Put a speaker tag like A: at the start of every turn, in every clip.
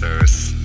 A: Creators.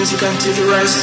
B: Nothing on your face the all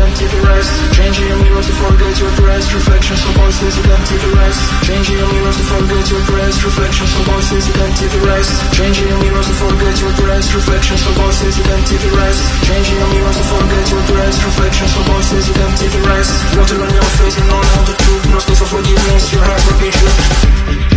B: empty the rest. Changing your mirrors to forget your breast Reflections of voices that empty the rest. Changing your mirrors to forget your breast Reflections of voices that empty the rest. Changing your mirrors to forget your breast Reflections of voices that empty the rest. Changing your mirrors to forget your breast Reflections of voices that empty the rest. Water on your face you know all the truth. No space for forgiveness, your heart will be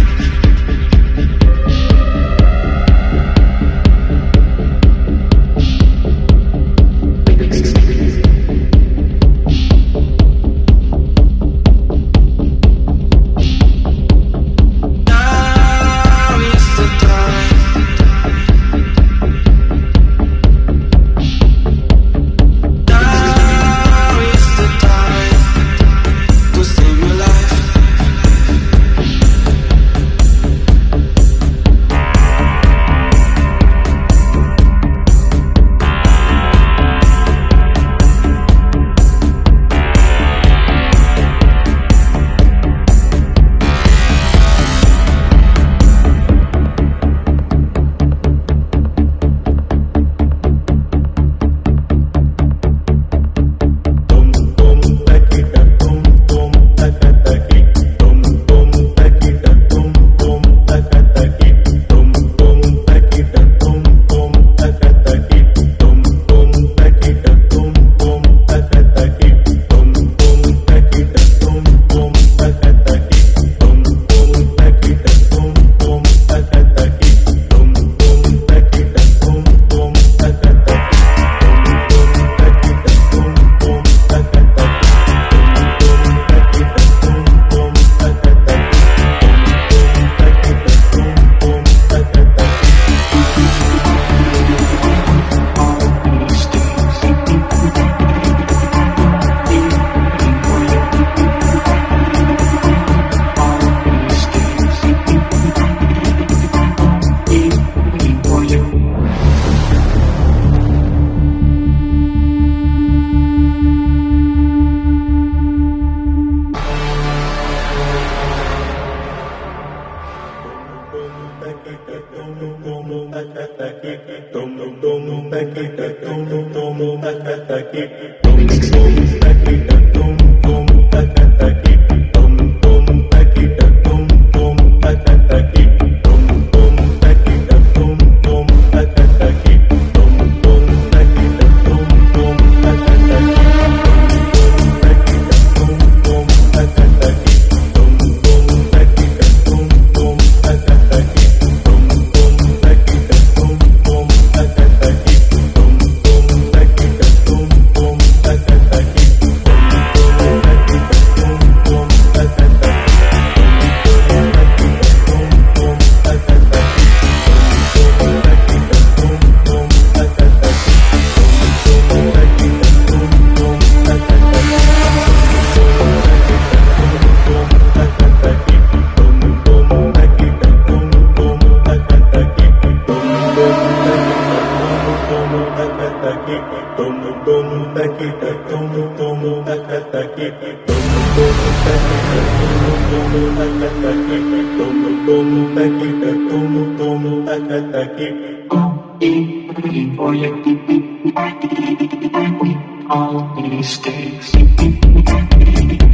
B: Thanks.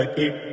B: aquí.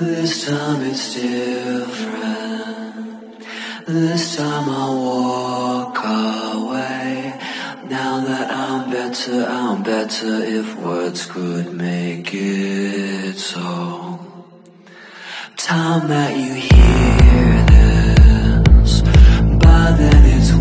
C: This time it's different. This time I'll walk away. Now that I'm better, I'm better if words could make it so. Time that you hear this, by then it's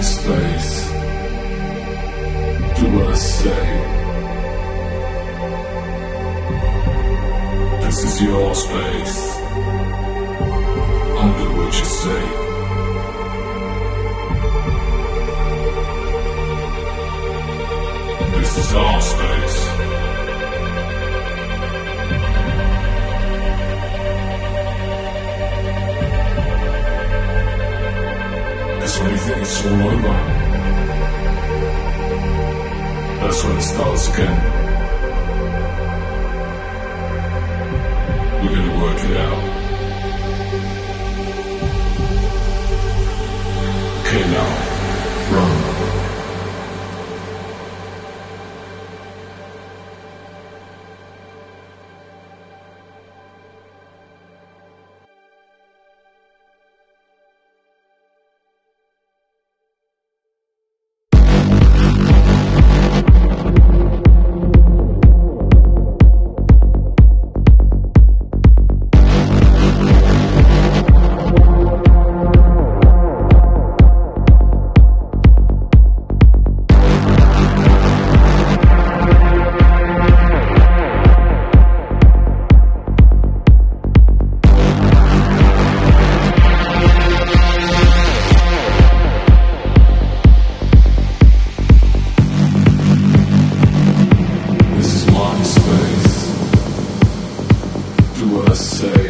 D: my space. Do what I say. This is your space. I'll do what you say. This is our space. When you think it's all over, that's when it starts again. say.